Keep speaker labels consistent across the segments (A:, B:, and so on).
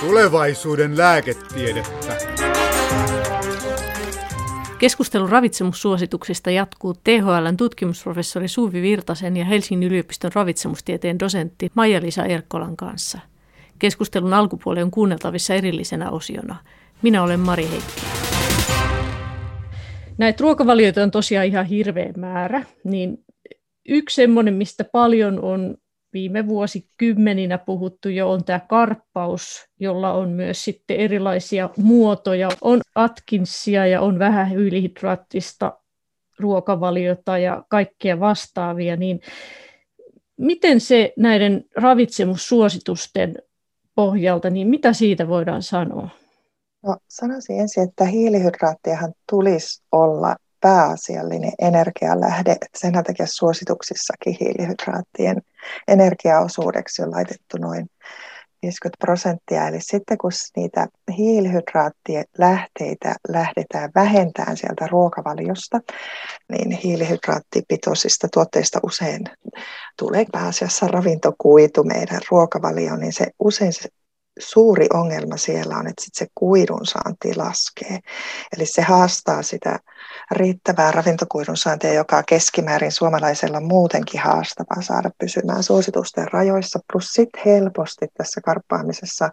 A: Tulevaisuuden lääketiedettä.
B: Keskustelu ravitsemussuosituksista jatkuu THLn tutkimusprofessori Suvi Virtasen ja Helsingin yliopiston ravitsemustieteen dosentti Maija-Liisa Erkkolan kanssa. Keskustelun alkupuoli on kuunneltavissa erillisenä osiona. Minä olen Mari Heikki. Näitä ruokavalioita on tosiaan ihan hirveä määrä, niin yksi semmoinen, mistä paljon on viime vuosikymmeninä puhuttu jo, on tämä karppaus, jolla on myös sitten erilaisia muotoja. On Atkinsia ja on vähän ylihydraattista ruokavaliota ja kaikkea vastaavia, niin miten se näiden ravitsemussuositusten pohjalta, niin mitä siitä voidaan sanoa?
C: No, sanoisin ensin, että hiilihydraattiahan tulisi olla pääasiallinen energialähde. Sen takia suosituksissakin hiilihydraattien energiaosuudeksi on laitettu noin 50 prosenttia. Eli sitten kun niitä hiilihydraattien lähteitä lähdetään vähentämään sieltä ruokavaliosta, niin hiilihydraattipitoisista tuotteista usein tulee pääasiassa ravintokuitu meidän ruokavalioon, niin se usein se suuri ongelma siellä on, että sit se kuidun saanti laskee. Eli se haastaa sitä riittävää ravintokuidun saantia, joka keskimäärin suomalaisella muutenkin haastavaa saada pysymään suositusten rajoissa. Plus sitten helposti tässä karppaamisessa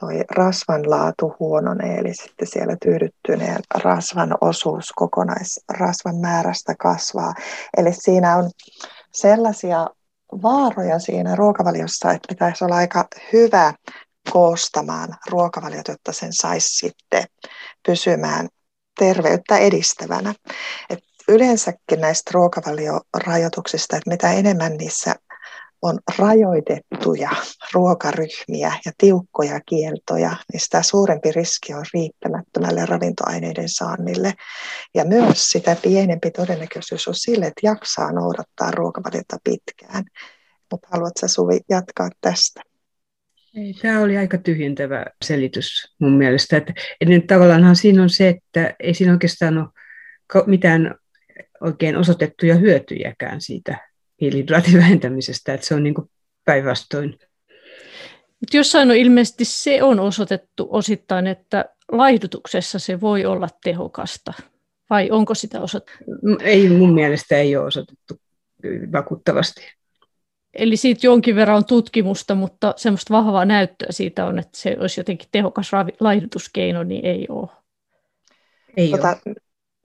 C: toi rasvan laatu huononee, eli sitten siellä tyydyttyneen rasvan osuus kokonaisrasvan määrästä kasvaa. Eli siinä on sellaisia vaaroja siinä ruokavaliossa, että pitäisi olla aika hyvä koostamaan ruokavaliot, jotta sen saisi sitten pysymään terveyttä edistävänä. Et yleensäkin näistä ruokavaliorajoituksista, että mitä enemmän niissä on rajoitettuja ruokaryhmiä ja tiukkoja kieltoja, niin sitä suurempi riski on riittämättömälle ravintoaineiden saannille. Ja myös sitä pienempi todennäköisyys on sille, että jaksaa noudattaa ruokavaliota pitkään. Mutta haluatko Suvi jatkaa tästä?
D: Ei, tämä oli aika tyhjentävä selitys mun mielestä. Että, että tavallaanhan siinä on se, että ei siinä oikeastaan ole mitään oikein osoitettuja hyötyjäkään siitä hiilihydraatin vähentämisestä, että se on niin päinvastoin.
B: Jossain on ilmeisesti se on osoitettu osittain, että laihdutuksessa se voi olla tehokasta. Vai onko sitä osoitettu?
D: Ei, mun mielestä ei ole osoitettu vakuuttavasti.
B: Eli siitä jonkin verran on tutkimusta, mutta semmoista vahvaa näyttöä siitä on, että se olisi jotenkin tehokas laihdutuskeino, niin ei ole.
D: Ei tota, ole.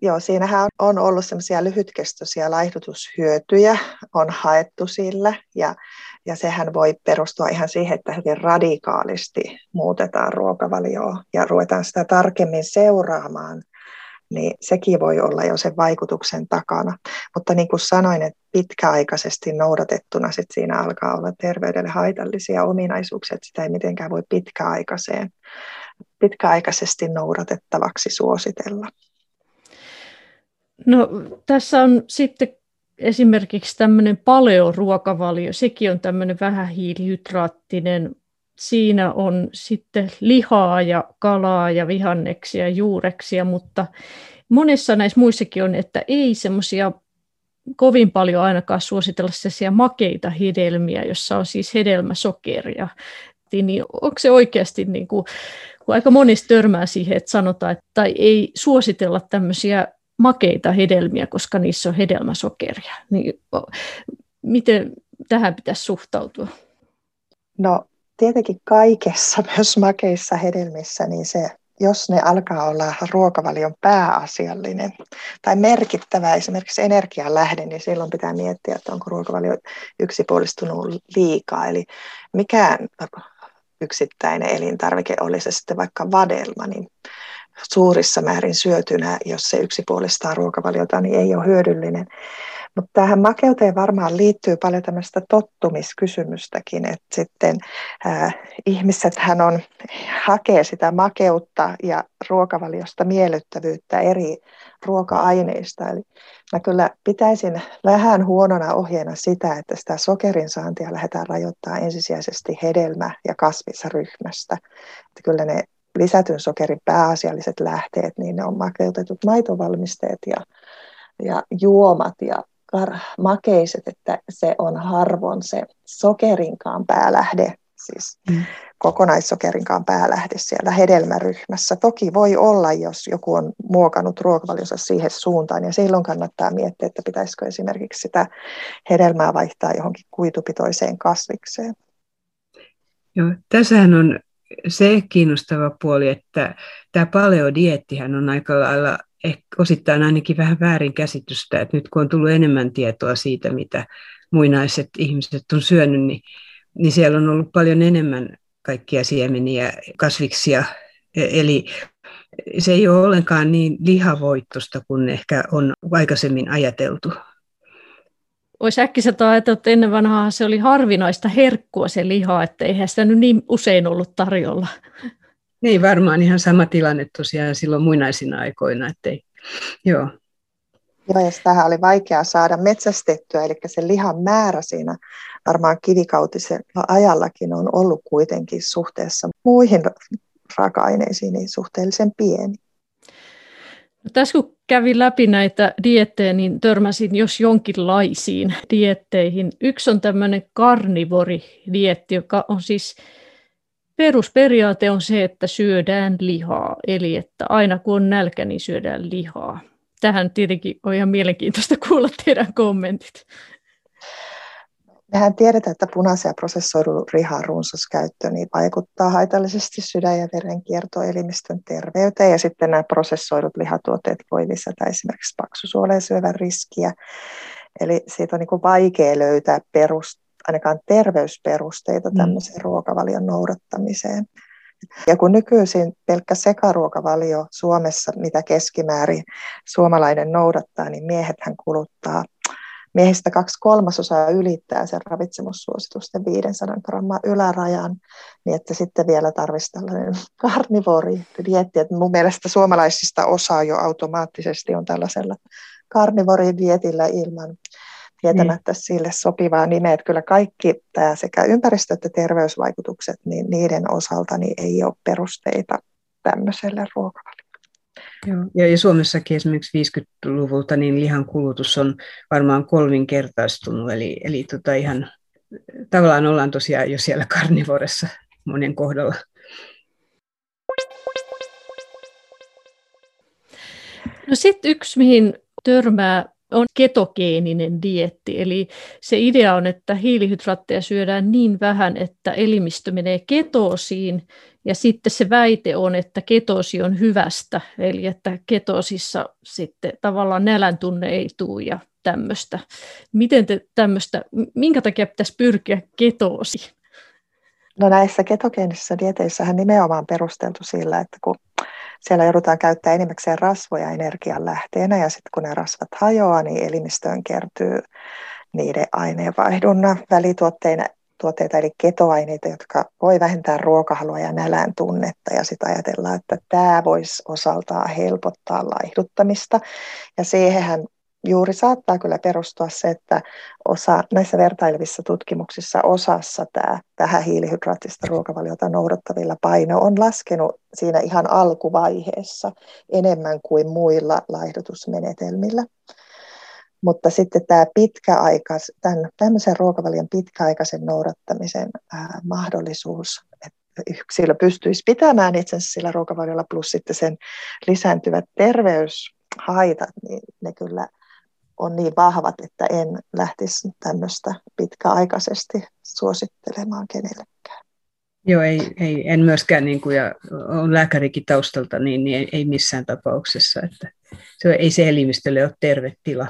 C: Joo, siinähän on ollut semmoisia lyhytkestoisia laihdutushyötyjä, on haettu sillä, ja, ja sehän voi perustua ihan siihen, että hyvin radikaalisti muutetaan ruokavalioa ja ruvetaan sitä tarkemmin seuraamaan niin sekin voi olla jo sen vaikutuksen takana. Mutta niin kuin sanoin, että pitkäaikaisesti noudatettuna sit siinä alkaa olla terveydelle haitallisia ominaisuuksia, että sitä ei mitenkään voi pitkäaikaiseen, pitkäaikaisesti noudatettavaksi suositella.
B: No, tässä on sitten esimerkiksi tämmöinen paleoruokavalio, sekin on tämmöinen vähän hiilihydraattinen siinä on sitten lihaa ja kalaa ja vihanneksia ja juureksia, mutta monessa näissä muissakin on, että ei semmoisia kovin paljon ainakaan suositella sellaisia makeita hedelmiä, jossa on siis hedelmäsokeria. Niin onko se oikeasti, niin kuin, kun aika monesti törmää siihen, että sanotaan, että tai ei suositella tämmöisiä makeita hedelmiä, koska niissä on hedelmäsokeria. Niin miten tähän pitäisi suhtautua?
C: No tietenkin kaikessa, myös makeissa hedelmissä, niin se, jos ne alkaa olla ruokavalion pääasiallinen tai merkittävä esimerkiksi energian lähde, niin silloin pitää miettiä, että onko ruokavalio yksipuolistunut liikaa. Eli mikään yksittäinen elintarvike, oli se sitten vaikka vadelma, niin suurissa määrin syötynä, jos se yksipuolistaa ruokavaliota, niin ei ole hyödyllinen. Mutta tähän makeuteen varmaan liittyy paljon tämmöistä tottumiskysymystäkin, että sitten äh, ihmisethän on, hakee sitä makeutta ja ruokavaliosta miellyttävyyttä eri ruoka-aineista. Eli mä kyllä pitäisin vähän huonona ohjeena sitä, että sitä sokerin saantia lähdetään rajoittamaan ensisijaisesti hedelmä- ja kasvisryhmästä. Että kyllä ne lisätyn sokerin pääasialliset lähteet, niin ne on makeutetut maitovalmisteet ja, ja juomat ja makeiset, että se on harvoin se sokerinkaan päälähde, siis mm. kokonaissokerinkaan päälähde siellä hedelmäryhmässä. Toki voi olla, jos joku on muokannut ruokavalionsa siihen suuntaan, ja silloin kannattaa miettiä, että pitäisikö esimerkiksi sitä hedelmää vaihtaa johonkin kuitupitoiseen kasvikseen.
D: Joo, tässähän on se kiinnostava puoli, että tämä paleodiettihän on aika lailla ehkä osittain ainakin vähän väärin käsitystä, että nyt kun on tullut enemmän tietoa siitä, mitä muinaiset ihmiset on syönyt, niin, niin siellä on ollut paljon enemmän kaikkia siemeniä, kasviksia, e, eli se ei ole ollenkaan niin lihavoittosta kuin ehkä on aikaisemmin ajateltu.
B: Olisi äkkiseltä ajatella, että ennen vanhaa se oli harvinaista herkkua se liha, että eihän sitä nyt niin usein ollut tarjolla.
D: Niin, varmaan ihan sama tilanne tosiaan silloin muinaisina aikoina. Ettei, joo.
C: Joo, ja tähän oli vaikea saada metsästettyä, eli se lihan määrä siinä varmaan kivikautisella ajallakin on ollut kuitenkin suhteessa muihin raaka-aineisiin niin suhteellisen pieni.
B: No, tässä kun kävin läpi näitä diettejä, niin törmäsin jos jonkinlaisiin dietteihin. Yksi on tämmöinen karnivoridietti, joka on siis perusperiaate on se, että syödään lihaa, eli että aina kun on nälkä, niin syödään lihaa. Tähän tietenkin on ihan mielenkiintoista kuulla teidän kommentit.
C: Mehän tiedetään, että punaisen ja prosessoidun lihan runsaskäyttö niin vaikuttaa haitallisesti sydän- ja verenkiertoelimistön terveyteen. Ja sitten nämä prosessoidut lihatuotteet voi lisätä esimerkiksi paksusuoleen syövän riskiä. Eli siitä on niin vaikea löytää perust, ainakaan terveysperusteita mm. tämmöiseen mm. ruokavalion noudattamiseen. Ja kun nykyisin pelkkä sekaruokavalio Suomessa, mitä keskimäärin suomalainen noudattaa, niin miehethän kuluttaa miehistä kaksi kolmasosaa ylittää sen ravitsemussuositusten 500 grammaa ylärajan, niin että sitten vielä tarvitsisi tällainen karnivoridietti. Että mun mielestä suomalaisista osa jo automaattisesti on tällaisella karnivoridietillä ilman tietämättä niin. sille sopivaa nimeä. Että kyllä kaikki tämä sekä ympäristö- että terveysvaikutukset, niin niiden osalta niin ei ole perusteita tämmöiselle ruokavaliolle.
D: Joo. Ja, ja Suomessakin esimerkiksi 50-luvulta niin lihan kulutus on varmaan kolminkertaistunut, eli, eli tota ihan, tavallaan ollaan tosiaan jo siellä karnivoressa monen kohdalla.
B: No sitten yksi, mihin törmää on ketogeeninen dietti, eli se idea on, että hiilihydraatteja syödään niin vähän, että elimistö menee ketoosiin, ja sitten se väite on, että ketoosi on hyvästä, eli että ketoosissa sitten tavallaan nälän tunne ei tule ja tämmöistä. Miten te tämmöistä, minkä takia pitäisi pyrkiä ketoosiin?
C: No näissä ketogeenisissä dieteissähän nimenomaan perusteltu sillä, että kun siellä joudutaan käyttämään enimmäkseen rasvoja energianlähteenä ja sitten kun ne rasvat hajoaa, niin elimistöön kertyy niiden aineenvaihdunnan välituotteina tuotteita, eli ketoaineita, jotka voi vähentää ruokahalua ja nälän tunnetta. Ja sitten ajatellaan, että tämä voisi osaltaan helpottaa laihduttamista. Ja siihenhän juuri saattaa kyllä perustua se, että osa näissä vertailevissa tutkimuksissa osassa tämä tähän hiilihydraattista ruokavaliota noudattavilla paino on laskenut siinä ihan alkuvaiheessa enemmän kuin muilla laihdutusmenetelmillä. Mutta sitten tämä pitkäaikais, tämän, tämmöisen ruokavalion pitkäaikaisen noudattamisen ää, mahdollisuus, että yksilö pystyisi pitämään itsensä sillä ruokavaliolla plus sitten sen lisääntyvät terveyshaitat, niin ne kyllä on niin vahvat, että en lähtisi tämmöistä pitkäaikaisesti suosittelemaan kenellekään.
D: Joo, ei, ei, en myöskään, niin kuin, ja on lääkärikin taustalta, niin, niin ei, ei missään tapauksessa. Että se, ei se elimistölle ole terve tila.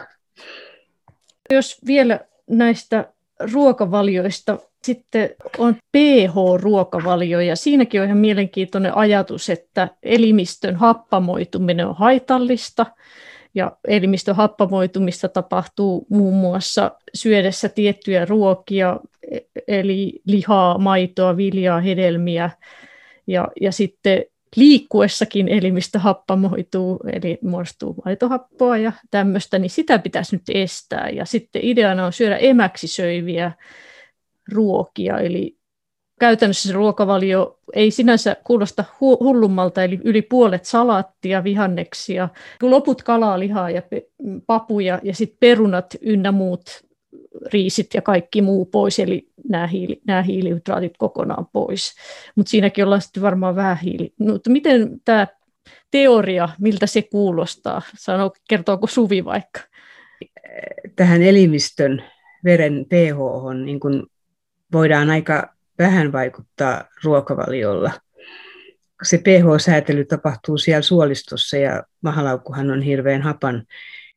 B: Jos vielä näistä ruokavalioista sitten on pH-ruokavalio ja siinäkin on ihan mielenkiintoinen ajatus, että elimistön happamoituminen on haitallista ja elimistön happamoitumista tapahtuu muun muassa syödessä tiettyjä ruokia, e- eli lihaa, maitoa, viljaa, hedelmiä ja, ja sitten liikkuessakin elimistö happamoituu, eli muodostuu maitohappoa ja tämmöistä, niin sitä pitäisi nyt estää. Ja sitten ideana on syödä emäksi söiviä ruokia, eli käytännössä se ruokavalio ei sinänsä kuulosta hullummalta, eli yli puolet salaattia, vihanneksia, loput kalaa, lihaa ja papuja ja sitten perunat ynnä muut riisit ja kaikki muu pois, eli nämä, hiili, nämä hiilihydraatit kokonaan pois. Mutta siinäkin ollaan sitten varmaan vähän hiili. Mutta miten tämä teoria, miltä se kuulostaa? Sano, kertooko Suvi vaikka?
D: Tähän elimistön veren pH on, niin kun voidaan aika vähän vaikuttaa ruokavaliolla. Se pH-säätely tapahtuu siellä suolistossa ja mahalaukkuhan on hirveän hapan.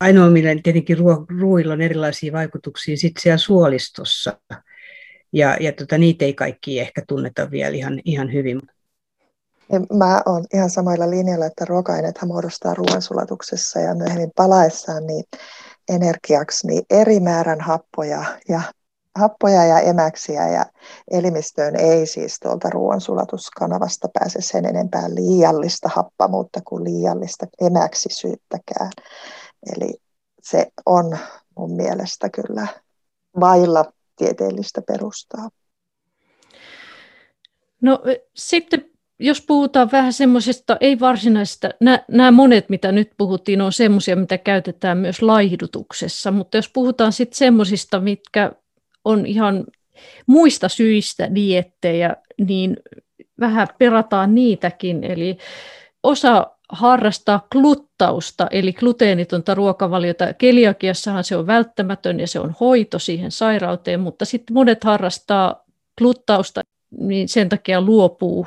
D: Ainoa, millä tietenkin ruuilla on erilaisia vaikutuksia sitten siellä suolistossa. Ja, ja tota, niitä ei kaikki ehkä tunneta vielä ihan, ihan hyvin.
C: Mä olen ihan samoilla linjalla, että ruoka-aineethan muodostaa ruoansulatuksessa ja myöhemmin palaessaan niin energiaksi niin eri määrän happoja ja happoja ja emäksiä ja elimistöön ei siis tuolta ruoansulatuskanavasta pääse sen enempää liiallista happamuutta kuin liiallista emäksisyyttäkään. Eli se on mun mielestä kyllä vailla tieteellistä perustaa.
B: No sitten jos puhutaan vähän semmoisesta, ei varsinaisesta, nämä, nämä monet, mitä nyt puhuttiin, on semmoisia, mitä käytetään myös laihdutuksessa, mutta jos puhutaan sitten semmoisista, mitkä on ihan muista syistä diettejä, niin vähän perataan niitäkin. Eli osa harrastaa gluttausta, eli gluteenitonta ruokavaliota. Keliakiassahan se on välttämätön ja se on hoito siihen sairauteen, mutta sitten monet harrastaa gluttausta, niin sen takia luopuu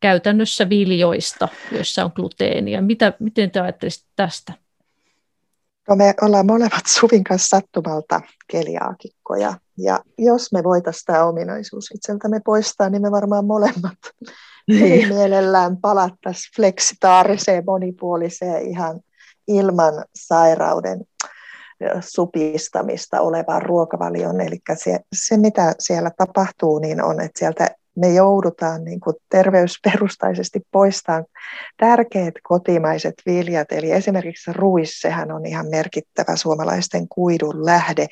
B: käytännössä viljoista, joissa on gluteenia. Mitä, miten te ajattelisitte tästä?
C: No me ollaan molemmat Suvin kanssa sattumalta keliaakikkoja. Ja jos me voitaisiin tämä ominaisuus itseltämme poistaa, niin me varmaan molemmat niin. mielellään palattaisiin fleksitaariseen, monipuoliseen, ihan ilman sairauden supistamista olevaan ruokavalion. Eli se, se, mitä siellä tapahtuu, niin on, että sieltä me joudutaan niin kuin terveysperustaisesti poistamaan tärkeät kotimaiset viljat, eli esimerkiksi ruis, sehän on ihan merkittävä suomalaisten kuidun lähde,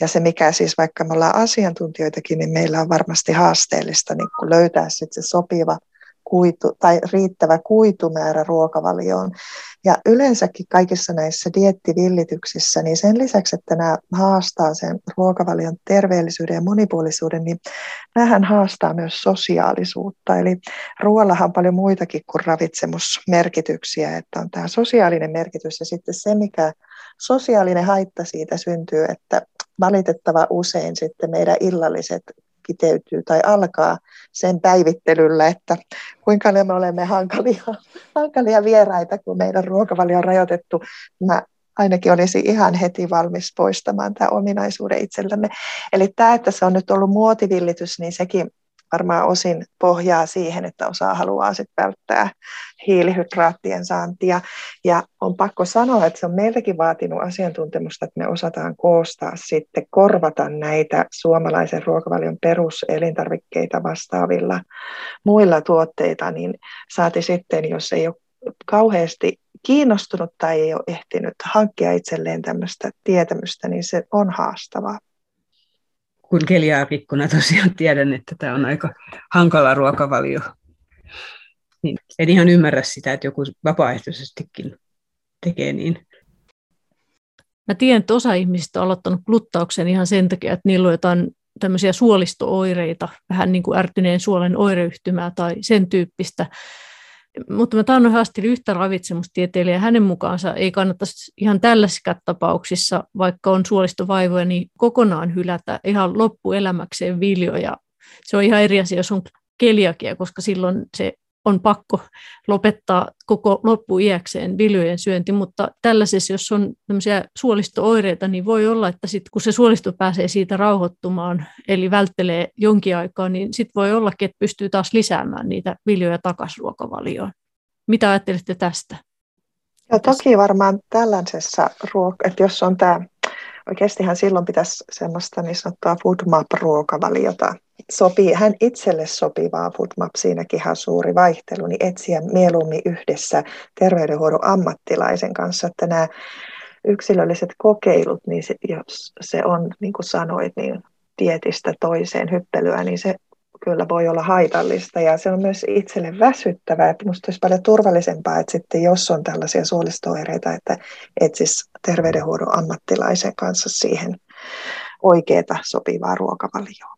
C: ja se mikä siis, vaikka me ollaan asiantuntijoitakin, niin meillä on varmasti haasteellista niin kuin löytää sitten se sopiva kuitu, tai riittävä kuitumäärä ruokavalioon. Ja yleensäkin kaikissa näissä diettivillityksissä, niin sen lisäksi, että nämä haastaa sen ruokavalion terveellisyyden ja monipuolisuuden, niin nämähän haastaa myös sosiaalisuutta. Eli ruoallahan on paljon muitakin kuin ravitsemusmerkityksiä, että on tämä sosiaalinen merkitys ja sitten se, mikä sosiaalinen haitta siitä syntyy, että valitettava usein sitten meidän illalliset kiteytyy tai alkaa sen päivittelyllä, että kuinka me olemme hankalia, hankalia vieraita, kun meidän ruokavalio on rajoitettu. Mä ainakin olisi ihan heti valmis poistamaan tämä ominaisuuden itsellämme. Eli tämä, että se on nyt ollut muotivillitys, niin sekin varmaan osin pohjaa siihen, että osa haluaa sitten välttää hiilihydraattien saantia. Ja on pakko sanoa, että se on meiltäkin vaatinut asiantuntemusta, että me osataan koostaa sitten, korvata näitä suomalaisen ruokavalion peruselintarvikkeita vastaavilla muilla tuotteita, niin saati sitten, jos ei ole kauheasti kiinnostunut tai ei ole ehtinyt hankkia itselleen tämmöistä tietämystä, niin se on haastavaa
D: kun keliaakikkuna tosiaan tiedän, että tämä on aika hankala ruokavalio. Niin en ihan ymmärrä sitä, että joku vapaaehtoisestikin tekee niin.
B: Mä tiedän, että osa ihmisistä on aloittanut gluttauksen ihan sen takia, että niillä on jotain tämmöisiä suolistooireita, vähän niin kuin ärtyneen suolen oireyhtymää tai sen tyyppistä. Mutta mä taannoin haastelin yhtä ravitsemustieteilijää. Hänen mukaansa ei kannattaisi ihan tällaisissa tapauksissa, vaikka on suolistovaivoja, niin kokonaan hylätä ihan loppuelämäkseen viljoja. Se on ihan eri asia, jos on keliakia, koska silloin se on pakko lopettaa koko loppuiäkseen viljojen syönti, mutta tällaisessa, jos on tämmöisiä suolistooireita, niin voi olla, että sit, kun se suolisto pääsee siitä rauhoittumaan, eli välttelee jonkin aikaa, niin sitten voi olla, että pystyy taas lisäämään niitä viljoja takaisin ruokavalioon. Mitä ajattelette tästä?
C: Ja toki varmaan tällaisessa, ruok- että jos on tämä, oikeastihan silloin pitäisi semmoista niin sanottua foodmap-ruokavaliota sopii, hän itselle sopivaa foodmap, siinäkin ihan suuri vaihtelu, niin etsiä mieluummin yhdessä terveydenhuollon ammattilaisen kanssa, että nämä yksilölliset kokeilut, niin se, jos se on, niin kuin sanoit, niin dietistä toiseen hyppelyä, niin se kyllä voi olla haitallista ja se on myös itselle väsyttävää, että minusta olisi paljon turvallisempaa, että sitten jos on tällaisia suolistoireita, että etsisi terveydenhuollon ammattilaisen kanssa siihen oikeaa sopivaa ruokavalioa.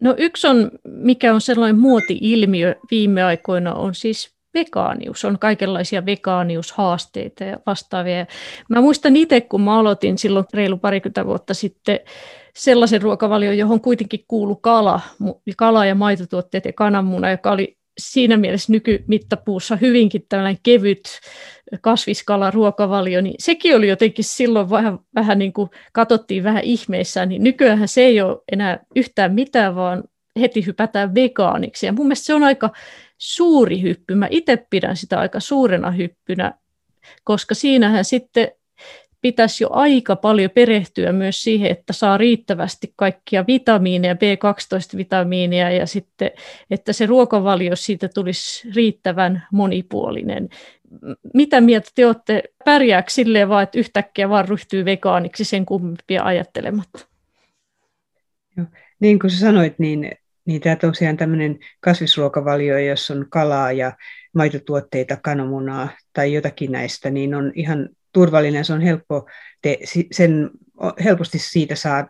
B: No yksi on, mikä on sellainen muoti-ilmiö viime aikoina, on siis vegaanius. On kaikenlaisia vegaaniushaasteita ja vastaavia. Mä muistan itse, kun mä aloitin silloin reilu parikymmentä vuotta sitten sellaisen ruokavalion, johon kuitenkin kuulu kala, kala ja maitotuotteet ja kananmuna, joka oli siinä mielessä nykymittapuussa hyvinkin tällainen kevyt kasviskala ruokavalio, niin sekin oli jotenkin silloin vähän, vähän niin kuin katsottiin vähän ihmeissään, niin nykyään se ei ole enää yhtään mitään, vaan heti hypätään vegaaniksi. Ja mun mielestä se on aika suuri hyppy. Mä itse pidän sitä aika suurena hyppynä, koska siinähän sitten pitäisi jo aika paljon perehtyä myös siihen, että saa riittävästi kaikkia vitamiineja, B12-vitamiineja ja sitten, että se ruokavalio siitä tulisi riittävän monipuolinen. Mitä mieltä te olette? Pärjääkö silleen vaan, että yhtäkkiä vaan ryhtyy vegaaniksi sen kummempia ajattelematta?
D: Joo. Niin kuin sanoit, niin, niin tämä tosiaan tämmöinen kasvisruokavalio, jos on kalaa ja maitotuotteita, kananmunaa tai jotakin näistä, niin on ihan turvallinen, se on helppo, te, sen, helposti siitä saa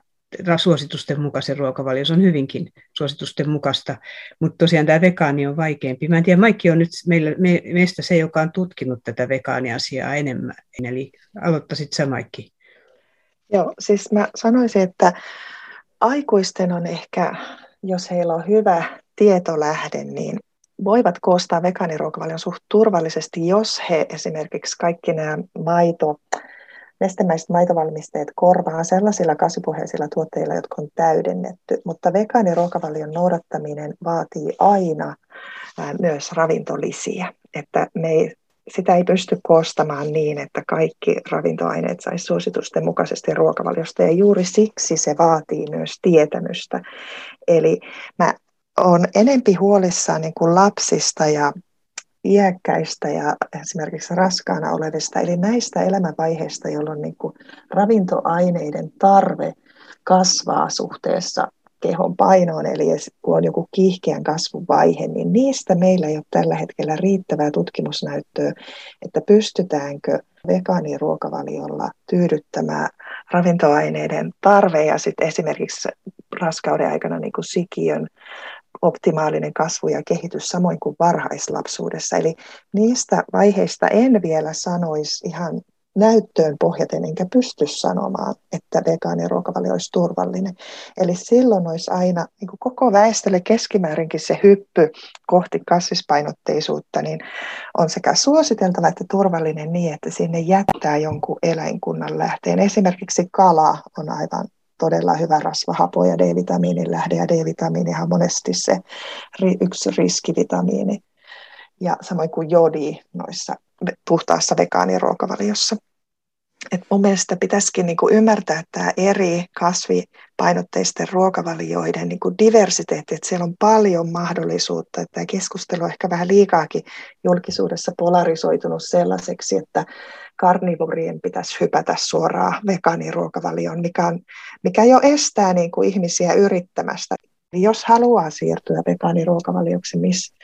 D: suositusten mukaisen ruokavalio, se on hyvinkin suositusten mukaista, mutta tosiaan tämä vegaani on vaikeampi. Mä en tiedä, Maikki on nyt meillä, me, meistä se, joka on tutkinut tätä vegaaniasiaa enemmän, eli aloittaisit sä Maikki.
C: Joo, siis mä sanoisin, että aikuisten on ehkä, jos heillä on hyvä tietolähde, niin voivat koostaa vegaaniruokavalion suht turvallisesti, jos he esimerkiksi kaikki nämä maito, nestemäiset maitovalmisteet korvaa sellaisilla kasvipohjaisilla tuotteilla, jotka on täydennetty. Mutta vegaaniruokavalion noudattaminen vaatii aina myös ravintolisiä, että me ei, sitä ei pysty koostamaan niin, että kaikki ravintoaineet saisi suositusten mukaisesti ruokavaliosta, ja juuri siksi se vaatii myös tietämystä. Eli mä on enempi huolissaan niin kuin lapsista ja iäkkäistä ja esimerkiksi raskaana olevista, eli näistä elämänvaiheista, jolloin niin kuin ravintoaineiden tarve kasvaa suhteessa kehon painoon, eli kun on joku kiihkeän kasvun vaihe, niin niistä meillä ei ole tällä hetkellä riittävää tutkimusnäyttöä, että pystytäänkö vegaaniruokavaliolla tyydyttämään ravintoaineiden tarve ja sitten esimerkiksi raskauden aikana niin kuin sikiön optimaalinen kasvu ja kehitys samoin kuin varhaislapsuudessa. Eli niistä vaiheista en vielä sanoisi ihan näyttöön pohjaten, enkä pysty sanomaan, että vegaaniruokavalio olisi turvallinen. Eli silloin olisi aina niin kuin koko väestölle keskimäärinkin se hyppy kohti kasvispainotteisuutta, niin on sekä suositeltava että turvallinen niin, että sinne jättää jonkun eläinkunnan lähteen. Esimerkiksi kala on aivan todella hyvä rasvahapo ja D-vitamiinin lähde, ja D-vitamiinihan on monesti se yksi riskivitamiini, ja samoin kuin jodi noissa puhtaassa vegaaniruokavaliossa. Et mun mielestä pitäisikin niinku ymmärtää tämä eri kasvipainotteisten ruokavalioiden niinku diversiteetti, että siellä on paljon mahdollisuutta. Tämä keskustelu on ehkä vähän liikaakin julkisuudessa polarisoitunut sellaiseksi, että karnivorien pitäisi hypätä suoraan vegaaniruokavalioon, mikä, on, mikä jo estää niin kuin ihmisiä yrittämästä. Jos haluaa siirtyä vegaaniruokavalioksi, missä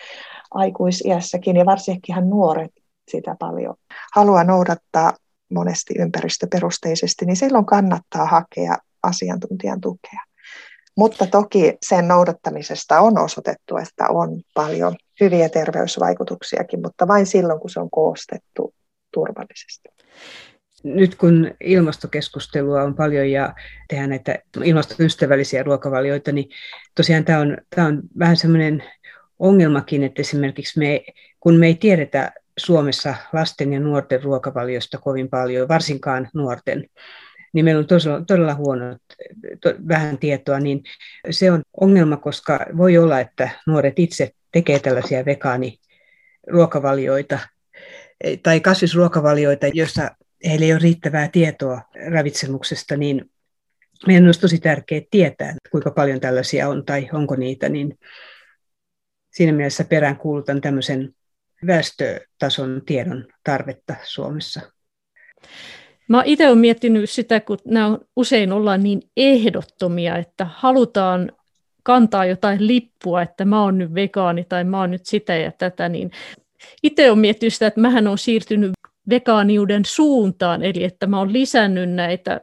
C: aikuisiässäkin ja varsinkin nuoret sitä paljon haluaa noudattaa monesti ympäristöperusteisesti, niin silloin kannattaa hakea asiantuntijan tukea. Mutta toki sen noudattamisesta on osoitettu, että on paljon hyviä terveysvaikutuksiakin, mutta vain silloin, kun se on koostettu turvallisesti.
D: Nyt kun ilmastokeskustelua on paljon ja tehdään näitä ilmastoystävällisiä ruokavalioita, niin tosiaan tämä on, tämä on vähän semmoinen ongelmakin, että esimerkiksi me, kun me ei tiedetä Suomessa lasten ja nuorten ruokavaliosta kovin paljon, varsinkaan nuorten, niin meillä on todella, todella huono, to, vähän tietoa, niin se on ongelma, koska voi olla, että nuoret itse tekee tällaisia vegaaniruokavalioita tai kasvisruokavalioita, joissa heillä ei ole riittävää tietoa ravitsemuksesta, niin meidän olisi tosi tärkeää tietää, kuinka paljon tällaisia on tai onko niitä, niin siinä mielessä perään kuulutan tämmöisen väestötason tiedon tarvetta Suomessa.
B: Mä itse olen miettinyt sitä, kun nämä usein ollaan niin ehdottomia, että halutaan kantaa jotain lippua, että mä oon nyt vegaani tai mä oon nyt sitä ja tätä, niin itse olen miettinyt sitä, että mähän on siirtynyt vegaaniuden suuntaan, eli että mä oon lisännyt näitä,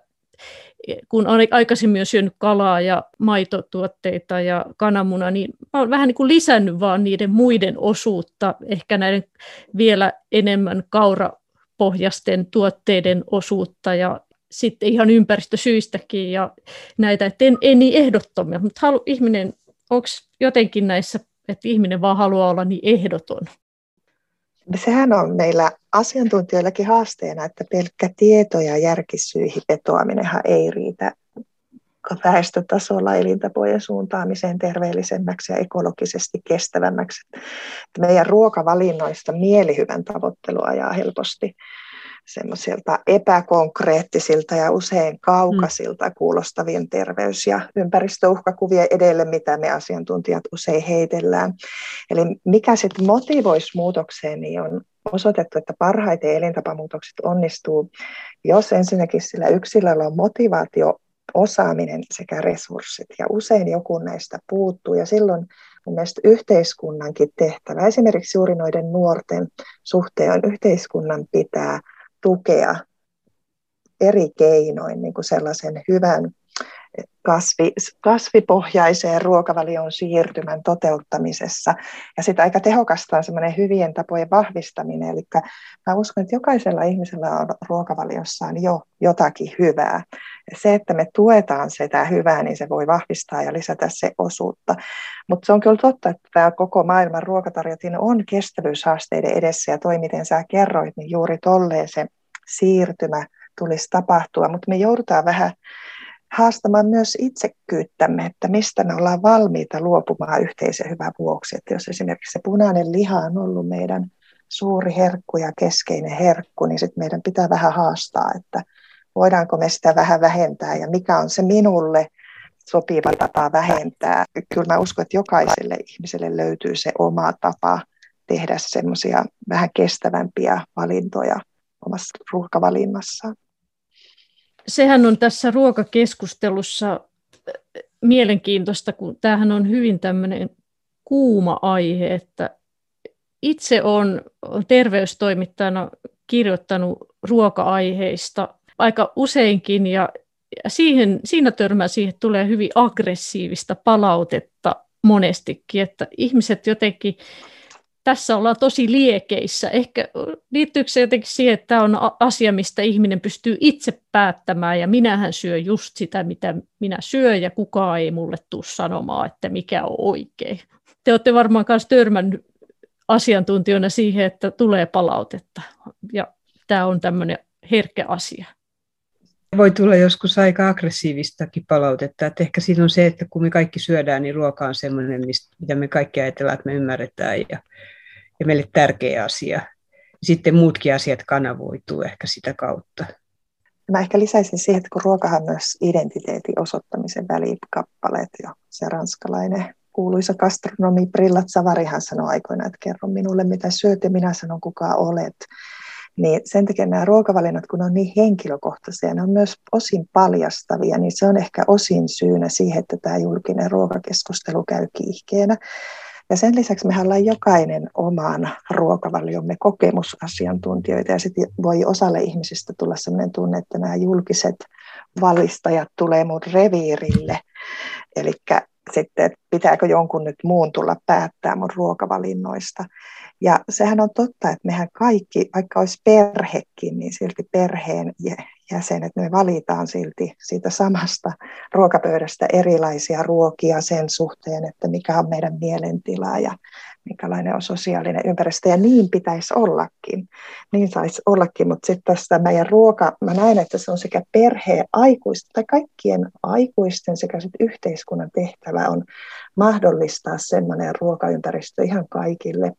B: kun olen aikaisemmin jo syönyt kalaa ja maitotuotteita ja kananmuna, niin oon vähän niin kuin lisännyt vaan niiden muiden osuutta, ehkä näiden vielä enemmän kaurapohjaisten tuotteiden osuutta ja sitten ihan ympäristösyistäkin ja näitä, että en, en niin ehdottomia, mutta halu, ihminen, onko jotenkin näissä, että ihminen vaan haluaa olla niin ehdoton?
C: Sehän on meillä asiantuntijoillakin haasteena, että pelkkä tieto ja järkisyihin vetoaminenhan ei riitä väestötasolla elintapojen suuntaamiseen terveellisemmäksi ja ekologisesti kestävämmäksi. Meidän ruokavalinnoista mielihyvän tavoittelu ajaa helposti semmoisilta epäkonkreettisilta ja usein kaukaisilta kuulostavien terveys- ja ympäristöuhkakuvia edelle, mitä me asiantuntijat usein heitellään. Eli mikä sitten motivoisi muutokseen, niin on osoitettu, että parhaiten elintapamuutokset onnistuu, jos ensinnäkin sillä yksilöllä on motivaatio, osaaminen sekä resurssit. Ja usein joku näistä puuttuu ja silloin mun mielestä yhteiskunnankin tehtävä, esimerkiksi juuri noiden nuorten suhteen, yhteiskunnan pitää tukea eri keinoin niin kuin sellaisen hyvän kasvi, kasvipohjaiseen ruokavalion siirtymän toteuttamisessa. Ja sitä aika tehokasta on semmoinen hyvien tapojen vahvistaminen. Eli mä uskon, että jokaisella ihmisellä on ruokavaliossaan jo jotakin hyvää. Se, että me tuetaan sitä hyvää, niin se voi vahvistaa ja lisätä se osuutta. Mutta se on kyllä totta, että tämä koko maailman ruokatarjotin on kestävyyshaasteiden edessä ja toi, miten sä kerroit, niin juuri tolleen se siirtymä tulisi tapahtua. Mutta me joudutaan vähän haastamaan myös itsekkyyttämme, että mistä me ollaan valmiita luopumaan yhteisen hyvän vuoksi. Että jos esimerkiksi se punainen liha on ollut meidän suuri herkku ja keskeinen herkku, niin sitten meidän pitää vähän haastaa, että voidaanko me sitä vähän vähentää ja mikä on se minulle sopiva tapa vähentää. Kyllä mä uskon, että jokaiselle ihmiselle löytyy se oma tapa tehdä semmoisia vähän kestävämpiä valintoja omassa ruokavalinnassaan
B: sehän on tässä ruokakeskustelussa äh, mielenkiintoista, kun tämähän on hyvin tämmöinen kuuma aihe, että itse olen terveystoimittajana kirjoittanut ruoka-aiheista aika useinkin ja siihen, siinä törmää siihen tulee hyvin aggressiivista palautetta monestikin, että ihmiset jotenkin tässä ollaan tosi liekeissä. Ehkä liittyykö se jotenkin siihen, että tämä on asia, mistä ihminen pystyy itse päättämään ja minähän syö just sitä, mitä minä syön ja kukaan ei mulle tule sanomaan, että mikä on oikein. Te olette varmaan myös törmännyt asiantuntijoina siihen, että tulee palautetta ja tämä on tämmöinen herkkä asia.
D: Voi tulla joskus aika aggressiivistakin palautetta, että ehkä siinä on se, että kun me kaikki syödään, niin ruoka on semmoinen, mitä me kaikki ajatellaan, että me ymmärretään ja ja meille tärkeä asia. Sitten muutkin asiat kanavoituu ehkä sitä kautta.
C: Mä ehkä lisäisin siihen, että kun ruokahan on myös identiteetin osoittamisen välikappaleet jo se ranskalainen kuuluisa gastronomi Brillat Savarihan sanoi aikoinaan, että kerro minulle mitä syöt ja minä sanon kuka olet. Niin sen takia nämä ruokavalinnat, kun on niin henkilökohtaisia, ne on myös osin paljastavia, niin se on ehkä osin syynä siihen, että tämä julkinen ruokakeskustelu käy kiihkeänä. Ja sen lisäksi me ollaan jokainen oman ruokavaliomme kokemusasiantuntijoita ja sitten voi osalle ihmisistä tulla sellainen tunne, että nämä julkiset valistajat tulee mun reviirille. Eli sitten, että pitääkö jonkun nyt muun tulla päättää mun ruokavalinnoista. Ja sehän on totta, että mehän kaikki, vaikka olisi perhekin, niin silti perheen jäsenet, me valitaan silti siitä samasta ruokapöydästä erilaisia ruokia sen suhteen, että mikä on meidän mielentila ja minkälainen on sosiaalinen ympäristö. Ja niin pitäisi ollakin. Niin saisi ollakin, mutta sitten tässä meidän ruoka, mä näen, että se on sekä perheen aikuisten tai kaikkien aikuisten sekä sitten yhteiskunnan tehtävä on mahdollistaa sellainen ruokaympäristö ihan kaikille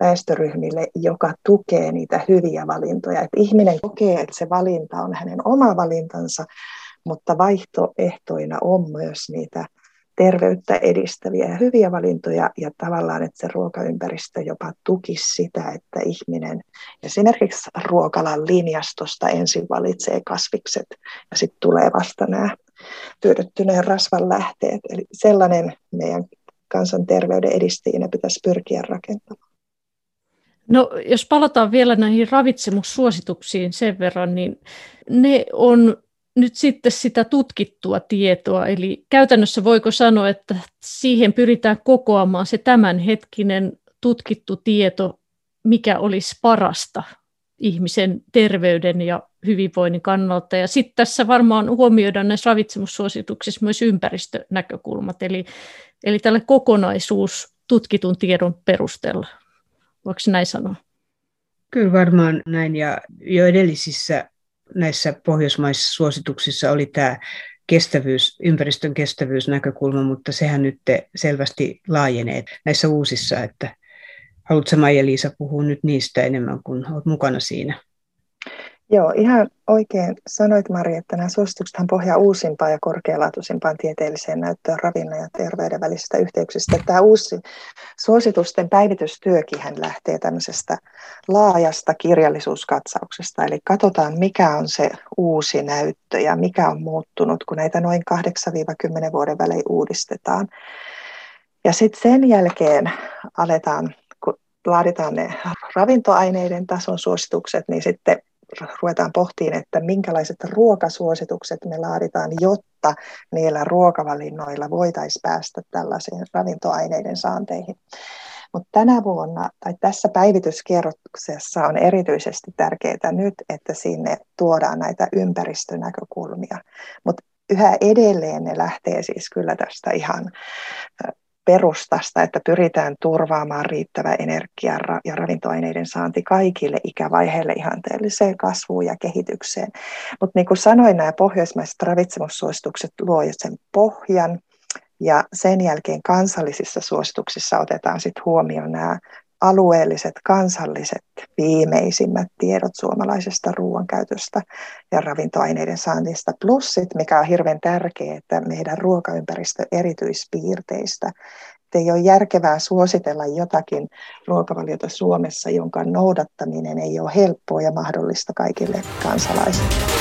C: väestöryhmille, joka tukee niitä hyviä valintoja. Että ihminen kokee, että se valinta on hänen oma valintansa, mutta vaihtoehtoina on myös niitä terveyttä edistäviä ja hyviä valintoja ja tavallaan, että se ruokaympäristö jopa tukisi sitä, että ihminen esimerkiksi ruokalan linjastosta ensin valitsee kasvikset ja sitten tulee vasta nämä työdettyneen rasvan lähteet. Eli sellainen meidän kansanterveyden edistäjinä pitäisi pyrkiä rakentamaan.
B: No, jos palataan vielä näihin ravitsemussuosituksiin sen verran, niin ne on nyt sitten sitä tutkittua tietoa, eli käytännössä voiko sanoa, että siihen pyritään kokoamaan se tämänhetkinen tutkittu tieto, mikä olisi parasta ihmisen terveyden ja hyvinvoinnin kannalta. Ja sitten tässä varmaan huomioidaan näissä ravitsemussuosituksissa myös ympäristönäkökulmat, eli, eli tälle kokonaisuus tutkitun tiedon perusteella. Voiko näin sanoa?
D: Kyllä varmaan näin, ja jo edellisissä näissä pohjoismaisissa suosituksissa oli tämä kestävyys, ympäristön kestävyysnäkökulma, mutta sehän nyt selvästi laajenee näissä uusissa, että haluatko Maija-Liisa puhua nyt niistä enemmän, kun olet mukana siinä?
C: Joo, ihan oikein sanoit Mari, että nämä suosituksethan pohjaa uusimpaan ja korkealaatuisimpaan tieteelliseen näyttöön ravinnon ja terveyden välisistä yhteyksistä. Tämä uusi suositusten päivitystyökin lähtee tämmöisestä laajasta kirjallisuuskatsauksesta, eli katsotaan mikä on se uusi näyttö ja mikä on muuttunut, kun näitä noin 8-10 vuoden välein uudistetaan. Ja sitten sen jälkeen aletaan, kun laaditaan ne ravintoaineiden tason suositukset, niin sitten ruvetaan pohtiin, että minkälaiset ruokasuositukset me laaditaan, jotta niillä ruokavalinnoilla voitaisiin päästä tällaisiin ravintoaineiden saanteihin. Mutta tänä vuonna tai tässä päivityskierroksessa on erityisesti tärkeää nyt, että sinne tuodaan näitä ympäristönäkökulmia. Mutta yhä edelleen ne lähtee siis kyllä tästä ihan perustasta, että pyritään turvaamaan riittävä energia ja ravintoaineiden saanti kaikille ikävaiheille ihanteelliseen kasvuun ja kehitykseen. Mutta niin kuin sanoin, nämä pohjoismaiset ravitsemussuositukset luo sen pohjan, ja sen jälkeen kansallisissa suosituksissa otetaan sitten huomioon nämä alueelliset, kansalliset viimeisimmät tiedot suomalaisesta ruoankäytöstä ja ravintoaineiden saannista. Plus sit, mikä on hirveän tärkeää, että meidän ruokaympäristö erityispiirteistä. Että ei ole järkevää suositella jotakin ruokavaliota Suomessa, jonka noudattaminen ei ole helppoa ja mahdollista kaikille kansalaisille.